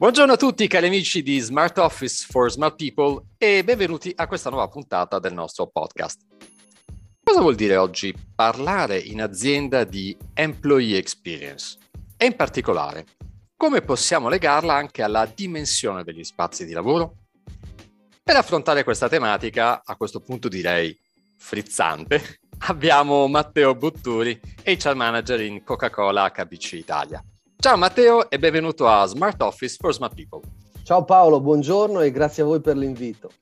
Buongiorno a tutti cari amici di Smart Office for Smart People e benvenuti a questa nuova puntata del nostro podcast. Cosa vuol dire oggi parlare in azienda di employee experience? E in particolare, come possiamo legarla anche alla dimensione degli spazi di lavoro? Per affrontare questa tematica, a questo punto direi frizzante, abbiamo Matteo Butturi, HR Manager in Coca-Cola HBC Italia. Ciao Matteo e benvenuto a Smart Office for Smart People. Ciao Paolo, buongiorno e grazie a voi per l'invito.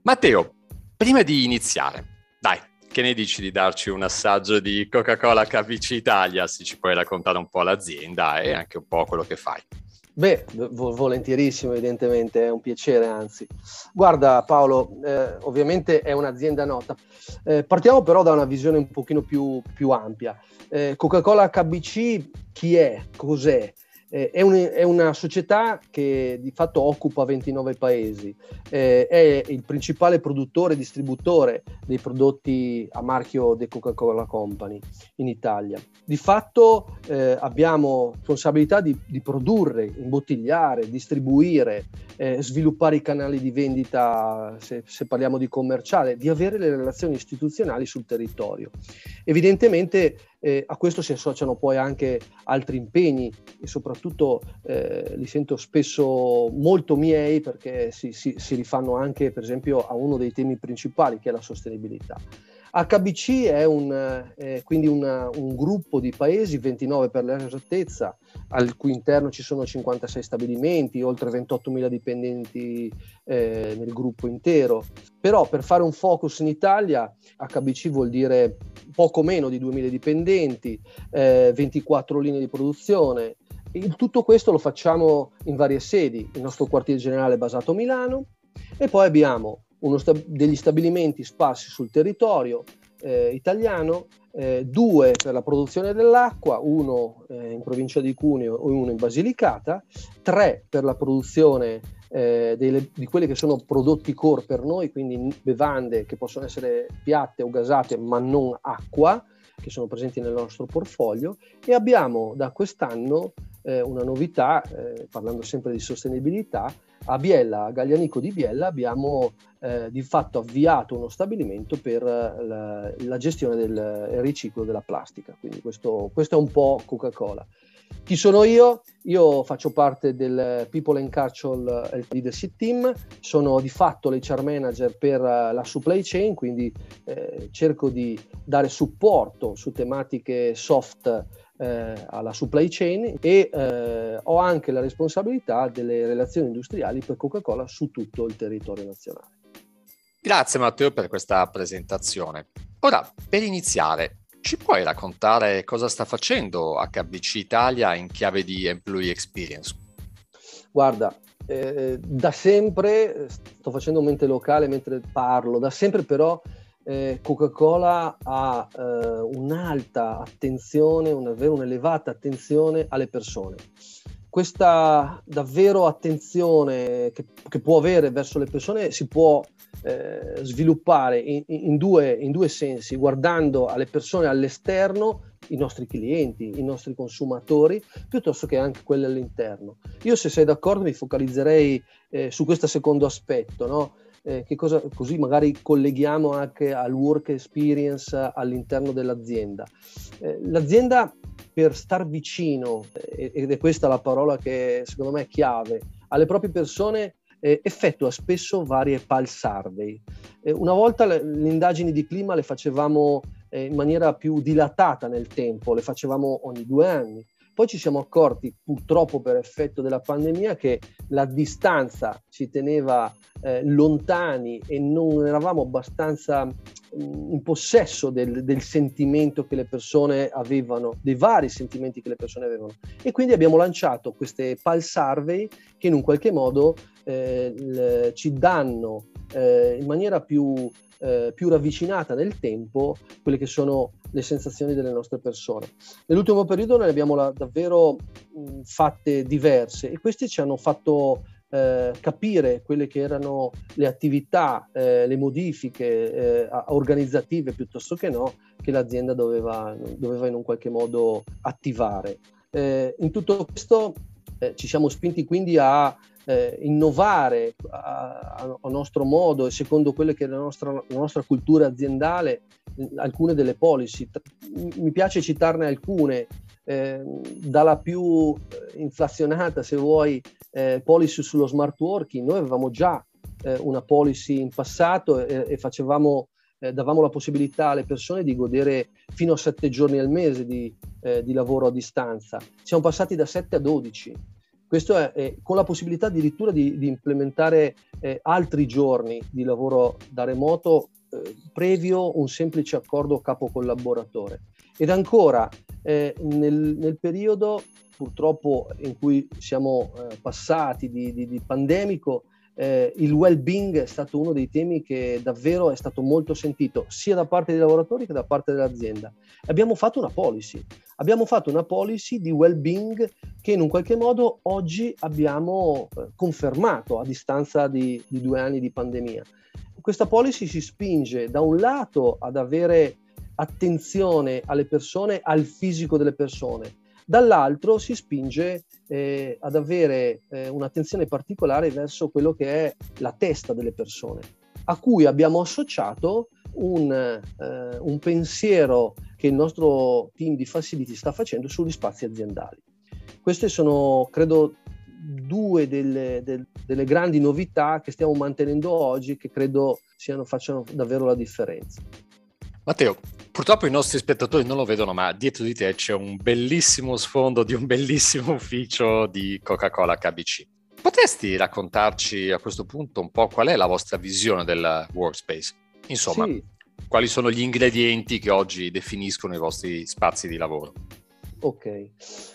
Matteo, prima di iniziare, dai, che ne dici di darci un assaggio di Coca-Cola KVC Italia, se ci puoi raccontare un po' l'azienda e anche un po' quello che fai? Beh, vo- volentierissimo, evidentemente, è un piacere, anzi. Guarda Paolo, eh, ovviamente è un'azienda nota. Eh, partiamo però da una visione un pochino più, più ampia. Eh, Coca-Cola HBC chi è? Cos'è? Eh, è, un, è, una società che di fatto occupa 29 paesi, eh, è il principale produttore e distributore dei prodotti a marchio The Coca-Cola Company in Italia. Di fatto eh, abbiamo responsabilità di, di, produrre, imbottigliare, distribuire, eh, sviluppare i canali di vendita, se, se parliamo di commerciale, di avere le relazioni istituzionali sul territorio. Evidentemente eh, a questo si associano poi anche altri impegni e soprattutto eh, li sento spesso molto miei perché si, si, si rifanno anche per esempio a uno dei temi principali che è la sostenibilità. HBC è un, eh, quindi una, un gruppo di paesi, 29 per l'esattezza, al cui interno ci sono 56 stabilimenti, oltre 28.000 dipendenti eh, nel gruppo intero. Però per fare un focus in Italia, HBC vuol dire poco meno di 2.000 dipendenti, eh, 24 linee di produzione. Il, tutto questo lo facciamo in varie sedi. Il nostro quartiere generale è basato a Milano e poi abbiamo sta- degli stabilimenti sparsi sul territorio eh, italiano, eh, due per la produzione dell'acqua, uno eh, in provincia di Cuneo e uno in Basilicata, tre per la produzione eh, delle, di quelli che sono prodotti core per noi, quindi bevande che possono essere piatte o gasate ma non acqua, che sono presenti nel nostro portfolio. E abbiamo da quest'anno eh, una novità, eh, parlando sempre di sostenibilità, a Biella, a Gaglianico di Biella, abbiamo eh, di fatto avviato uno stabilimento per la, la gestione del riciclo della plastica. Quindi questo, questo è un po' Coca-Cola. Chi sono io? Io faccio parte del People and Cultural Leadership Team, sono di fatto l'HR manager per la supply chain, quindi eh, cerco di dare supporto su tematiche soft eh, alla supply chain e eh, ho anche la responsabilità delle relazioni industriali per Coca-Cola su tutto il territorio nazionale. Grazie Matteo per questa presentazione. Ora, per iniziare, ci puoi raccontare cosa sta facendo HBC Italia in chiave di employee experience? Guarda, eh, da sempre, sto facendo mente locale mentre parlo, da sempre però eh, Coca-Cola ha eh, un'alta attenzione, una, un'elevata attenzione alle persone. Questa davvero attenzione che, che, può avere verso le persone si può eh, sviluppare in, in, due, in due sensi, guardando alle persone all'esterno i nostri clienti, i nostri consumatori, piuttosto che anche quelli all'interno. Io, se sei d'accordo, mi focalizzerei eh, su questo secondo aspetto, no? Eh, cosa, così magari colleghiamo anche al work experience all'interno dell'azienda. Eh, l'azienda per star vicino, eh, ed è questa la parola che secondo me è chiave, alle proprie persone eh, effettua spesso varie pulse survey. Eh, una volta le, le, indagini di clima le facevamo eh, in maniera più dilatata nel tempo, le facevamo ogni due anni. Poi ci siamo accorti, purtroppo per effetto della pandemia, che la distanza ci teneva eh, lontani e non eravamo abbastanza mm, in possesso del, del, sentimento che le persone avevano, dei vari sentimenti che le persone avevano. E quindi abbiamo lanciato queste pulse survey che in un qualche modo eh, l- ci danno eh, in maniera più eh, più ravvicinata nel tempo quelle che sono le sensazioni delle nostre persone. Nell'ultimo periodo ne abbiamo la, davvero mh, fatte diverse e queste ci hanno fatto eh, capire quelle che erano le attività, eh, le modifiche eh, organizzative piuttosto che no, che l'azienda doveva, doveva in un qualche modo attivare. Eh, in tutto questo eh, ci siamo spinti quindi a eh, innovare a, a, nostro modo e secondo quelle che è la nostra, la nostra cultura aziendale alcune delle policy. Mi piace citarne alcune, eh, dalla più eh, inflazionata, se vuoi, eh, policy sullo smart working. Noi avevamo già eh, una policy in passato e, e facevamo, eh, davamo la possibilità alle persone di godere fino a sette giorni al mese di, eh, di lavoro a distanza. Siamo passati da 7 a 12. Questo è, è con la possibilità addirittura di, di implementare altri giorni di lavoro da remoto previo un semplice accordo capo-collaboratore. Ed ancora, eh, nel, nel, periodo purtroppo in cui siamo eh, passati di, di, di pandemico, eh, il well-being è stato uno dei temi che davvero è stato molto sentito sia da parte dei lavoratori che da parte dell'azienda. Abbiamo fatto una policy, abbiamo fatto una policy di well-being che in un qualche modo oggi abbiamo eh, confermato a distanza di, di due anni di pandemia questa policy si spinge da un lato ad avere attenzione alle persone, al fisico delle persone, dall'altro si spinge eh, ad avere eh, un'attenzione particolare verso quello che è la testa delle persone, a cui abbiamo associato un, eh, un pensiero che il nostro team di facility sta facendo sugli spazi aziendali. Queste sono, credo, due delle, del, delle, grandi novità che stiamo mantenendo oggi che credo siano, facciano davvero la differenza. Matteo, purtroppo i nostri spettatori non lo vedono, ma dietro di te c'è un bellissimo sfondo di un bellissimo ufficio di Coca-Cola KBC. Potresti raccontarci a questo punto un po' qual è la vostra visione del workspace? Insomma, sì. quali sono gli ingredienti che oggi definiscono i vostri spazi di lavoro? Ok,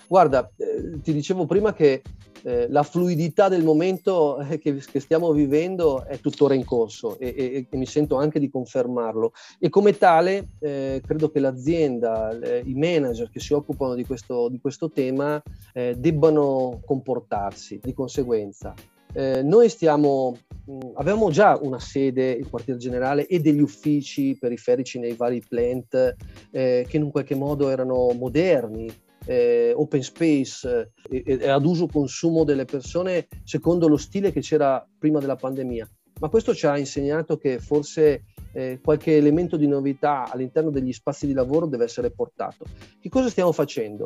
guarda, eh, ti dicevo prima che eh, la fluidità del momento eh, che, che, stiamo vivendo è tuttora in corso e, e, e, mi sento anche di confermarlo e come tale eh, credo che l'azienda, eh, i manager che si occupano di questo, di questo tema eh, debbano comportarsi di conseguenza. Eh, noi stiamo, mh, avevamo già una sede, il quartier generale, e degli uffici periferici nei vari plant che in un qualche modo erano moderni, eh, open space eh, e, ad uso consumo delle persone secondo lo stile che c'era prima della pandemia. Ma questo ci ha insegnato che forse eh, qualche elemento di novità all'interno degli spazi di lavoro deve essere portato. Che cosa stiamo facendo?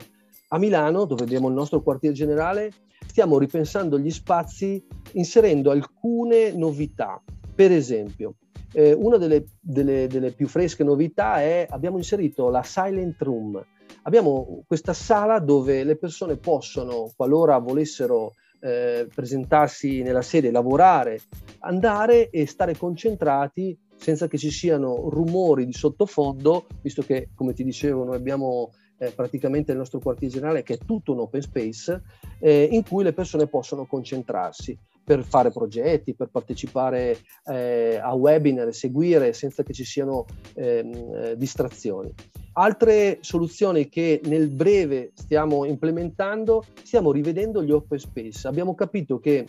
A Milano, dove abbiamo il nostro quartier generale, stiamo ripensando gli spazi inserendo alcune novità. Per esempio, eh, una delle, delle, delle, più fresche novità è abbiamo inserito la silent room, abbiamo questa sala dove le persone possono, qualora volessero eh, presentarsi nella sede, lavorare, andare e stare concentrati senza che ci siano rumori di sottofondo, visto che, come ti dicevo, noi abbiamo eh, praticamente il nostro quartier generale che è tutto un open space, eh, in cui le persone possono concentrarsi per fare progetti, per partecipare eh, a webinar, seguire senza che ci siano ehm, eh, distrazioni. Altre soluzioni che nel breve stiamo implementando, stiamo rivedendo gli open space. Abbiamo capito che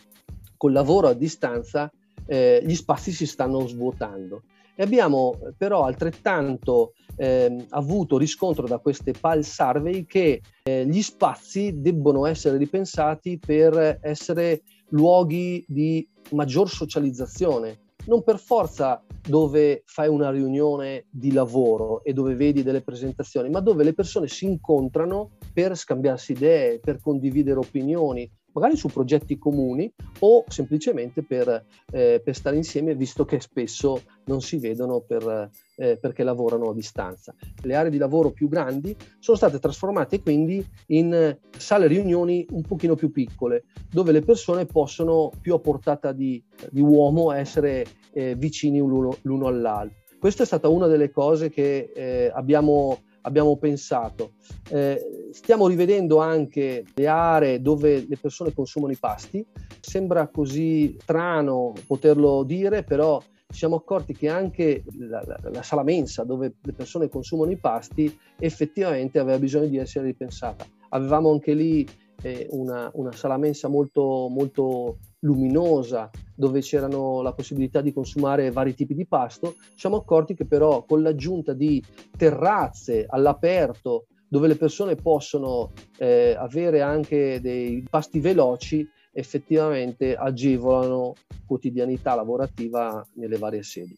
col lavoro a distanza eh, gli spazi si stanno svuotando e abbiamo però altrettanto eh, avuto riscontro da queste PAL survey che eh, gli spazi debbono essere ripensati per essere luoghi di maggior socializzazione, non per forza dove fai una riunione di lavoro e dove vedi delle presentazioni, ma dove le persone si incontrano per scambiarsi idee, per condividere opinioni, magari su progetti comuni o semplicemente per, eh, per stare insieme, visto che spesso non si vedono per, eh, perché lavorano a distanza. Le aree di lavoro più grandi sono state trasformate quindi in sale riunioni un pochino più piccole, dove le persone possono più a portata di, di uomo essere eh, vicini l'uno, l'uno, all'altro. Questa è stata una delle cose che eh, abbiamo abbiamo pensato. Eh, stiamo rivedendo anche le aree dove le persone consumano i pasti. Sembra così strano poterlo dire, però ci siamo accorti che anche la, la, la, sala mensa dove le persone consumano i pasti effettivamente aveva bisogno di essere ripensata. Avevamo anche lì eh, una, una, sala mensa molto, molto luminosa dove c'erano la possibilità di consumare vari tipi di pasto, ci siamo accorti che però con l'aggiunta di terrazze all'aperto dove le persone possono eh, avere anche dei pasti veloci, effettivamente agevolano quotidianità lavorativa nelle varie sedi.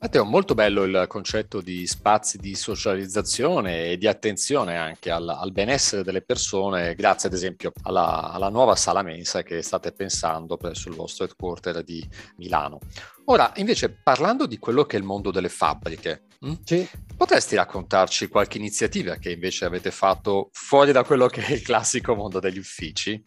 Matteo, molto bello il concetto di spazi di socializzazione e di attenzione anche al, al benessere delle persone, grazie ad esempio alla, alla, nuova sala mensa che state pensando presso il vostro headquarter di Milano. Ora, invece, parlando di quello che è il mondo delle fabbriche, hm? sì. potresti raccontarci qualche iniziativa che invece avete fatto fuori da quello che è il classico mondo degli uffici?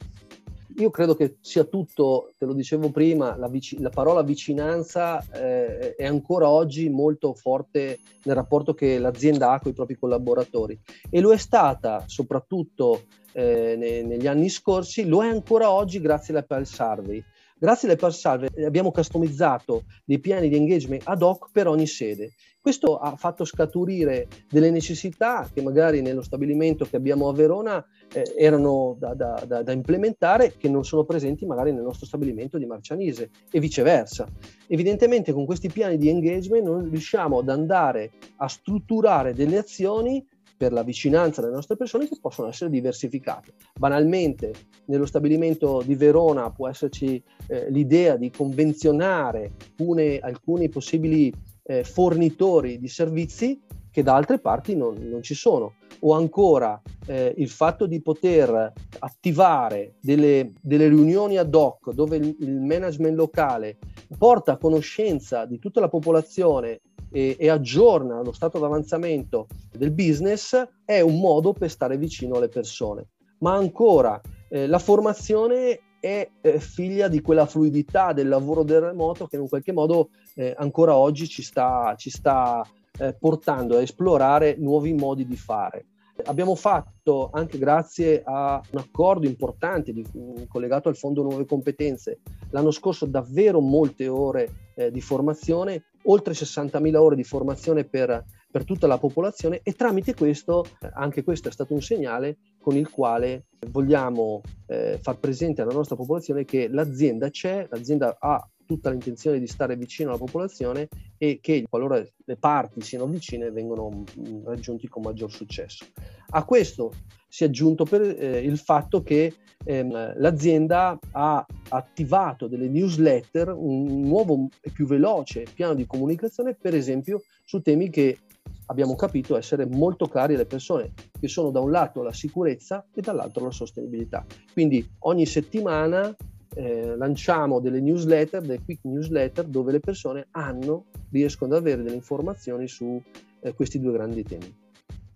Io credo che sia tutto, te lo dicevo prima, la, vic- la parola vicinanza eh, è ancora oggi molto forte nel rapporto che l'azienda ha con i propri collaboratori e lo è stata soprattutto eh, ne- negli anni scorsi, lo è ancora oggi grazie alla Pulse Survey. Grazie alle Pulse Survey abbiamo customizzato dei piani di engagement ad hoc per ogni sede. Questo ha fatto scaturire delle necessità che magari nello stabilimento che abbiamo a Verona eh, erano da, da, da, da, implementare che non sono presenti magari nel nostro stabilimento di Marcianise e viceversa. Evidentemente con questi piani di engagement noi riusciamo ad andare a strutturare delle azioni per la vicinanza delle nostre persone che possono essere diversificate. Banalmente, nello stabilimento di Verona può esserci eh, l'idea di convenzionare alcune, alcuni possibili eh, fornitori di servizi che da altre parti non, non ci sono. O ancora eh, il fatto di poter attivare delle, delle, riunioni ad hoc dove il, il management locale porta a conoscenza di tutta la popolazione e, e, aggiorna lo stato d'avanzamento del business è un modo per stare vicino alle persone. Ma ancora eh, la formazione è eh, figlia di quella fluidità del lavoro del remoto che in qualche modo eh, ancora oggi ci sta, ci sta eh, portando a esplorare nuovi modi di fare. Abbiamo fatto, anche grazie a un accordo importante di, collegato al Fondo Nuove Competenze, l'anno scorso davvero molte ore eh, di formazione, oltre 60.000 ore di formazione per, per tutta la popolazione e tramite questo, anche questo è stato un segnale con il quale vogliamo eh, far presente alla nostra popolazione che l'azienda c'è, l'azienda ha tutta l'intenzione di stare vicino alla popolazione e che qualora le parti siano vicine vengono mm, raggiunti con maggior successo. A questo si è aggiunto per, eh, il fatto che ehm, l'azienda ha attivato delle newsletter, un nuovo e più veloce piano di comunicazione, per esempio su temi che abbiamo capito essere molto cari alle persone, che sono da un lato la sicurezza e dall'altro la sostenibilità. Quindi ogni settimana eh, lanciamo delle newsletter, delle quick newsletter, dove le persone hanno, riescono ad avere delle informazioni su eh, questi due grandi temi.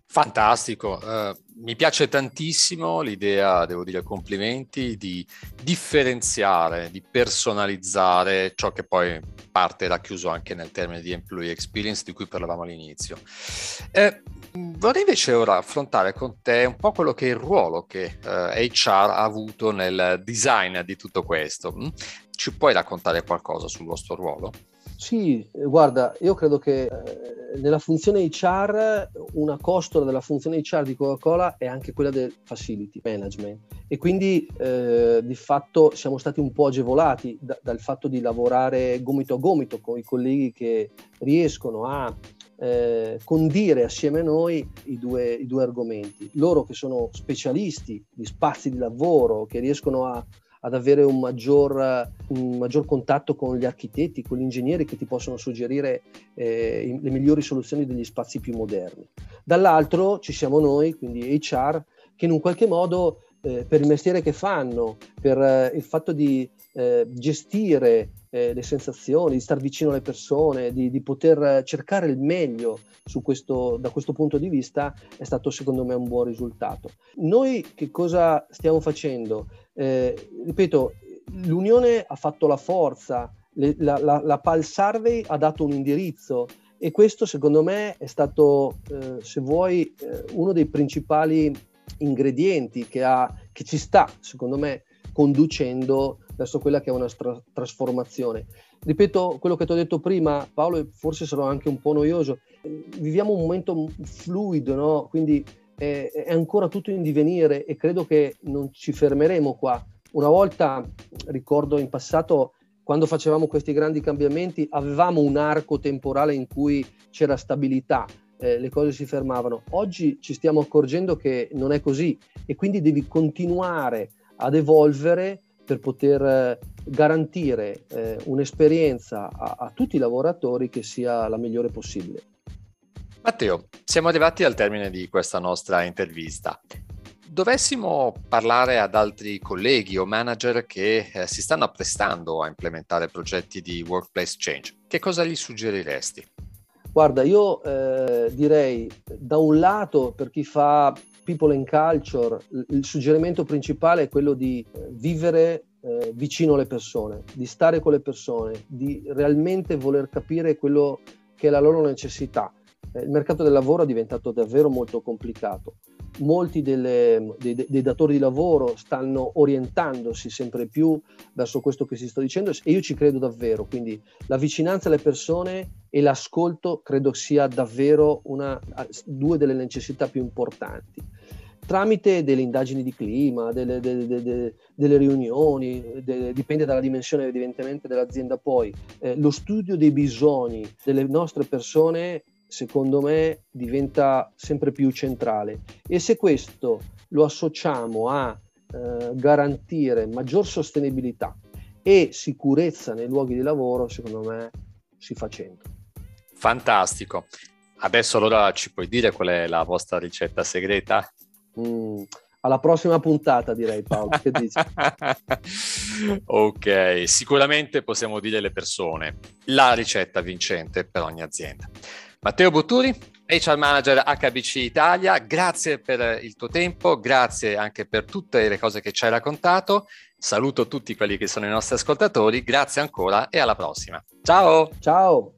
Fantastico, uh, mi piace tantissimo l'idea, devo dire complimenti, di differenziare, di personalizzare ciò che poi parte racchiuso anche nel termine di employee experience di cui parlavamo all'inizio. Eh, vorrei invece ora affrontare con te un po' quello che è il ruolo che eh, HR ha avuto nel design di tutto questo. Ci puoi raccontare qualcosa sul vostro ruolo? Sì, guarda, io credo che eh, nella funzione HR, una costola della funzione HR di Coca-Cola è anche quella del facility management e quindi eh, di fatto siamo stati un po' agevolati da, dal fatto di lavorare gomito a gomito con i colleghi che riescono a eh, condire assieme a noi i due, i due argomenti. Loro che sono specialisti di spazi di lavoro, che riescono a ad avere un maggior, un maggior, contatto con gli architetti, con gli ingegneri che ti possono suggerire eh, le migliori soluzioni degli spazi più moderni. Dall'altro ci siamo noi, quindi HR, che in un qualche modo eh, per il mestiere che fanno, per eh, il fatto di eh, gestire eh, le sensazioni, di star vicino alle persone, di, di poter cercare il meglio questo, da questo punto di vista, è stato secondo me un buon risultato. Noi che cosa stiamo facendo? Eh, ripeto, l'unione ha fatto la forza, le, la, la, la PAL Survey ha dato un indirizzo e questo secondo me è stato, eh, se vuoi, eh, uno dei principali ingredienti che, ha, che, ci sta, secondo me, conducendo verso quella che è una stra- trasformazione. Ripeto quello che ti ho detto prima, Paolo, e forse sarò anche un po' noioso. Viviamo un momento fluido, no? quindi è, è ancora tutto in divenire e credo che non ci fermeremo qua. Una volta, ricordo in passato, quando facevamo questi grandi cambiamenti, avevamo un arco temporale in cui c'era stabilità. eh, le cose si fermavano. Oggi ci stiamo accorgendo che non è così e quindi devi continuare ad evolvere per poter eh, garantire eh, un'esperienza a, a tutti i lavoratori che sia la migliore possibile. Matteo, siamo arrivati al termine di questa nostra intervista. Dovessimo parlare ad altri colleghi o manager che eh, si stanno apprestando a implementare progetti di workplace change, che cosa gli suggeriresti? Guarda, io eh, direi da un lato per chi fa people and culture, il suggerimento principale è quello di eh, vivere eh, vicino alle persone, di stare con le persone, di realmente voler capire quello che è la loro necessità. Eh, il mercato del lavoro è diventato davvero molto complicato molti delle, dei, dei, datori di lavoro stanno orientandosi sempre più verso questo che si sta dicendo e io ci credo davvero, quindi la vicinanza alle persone e l'ascolto credo sia davvero una, due delle necessità più importanti. Tramite delle indagini di clima, delle, delle, delle, delle riunioni, dipende dalla dimensione evidentemente dell'azienda poi, eh, lo studio dei bisogni delle nostre persone secondo me diventa sempre più centrale e se questo lo associamo a eh, garantire maggior sostenibilità e sicurezza nei luoghi di lavoro, secondo me si fa centro. Fantastico. Adesso allora ci puoi dire qual è la vostra ricetta segreta? Mm, alla prossima puntata direi Paolo, che dici? ok, sicuramente possiamo dire le persone, la ricetta vincente per ogni azienda. Matteo Botturi, HR Manager HBC Italia, grazie per il tuo tempo, grazie anche per tutte le cose che ci hai raccontato. Saluto tutti quelli che sono i nostri ascoltatori, grazie ancora e alla prossima. Ciao! Ciao!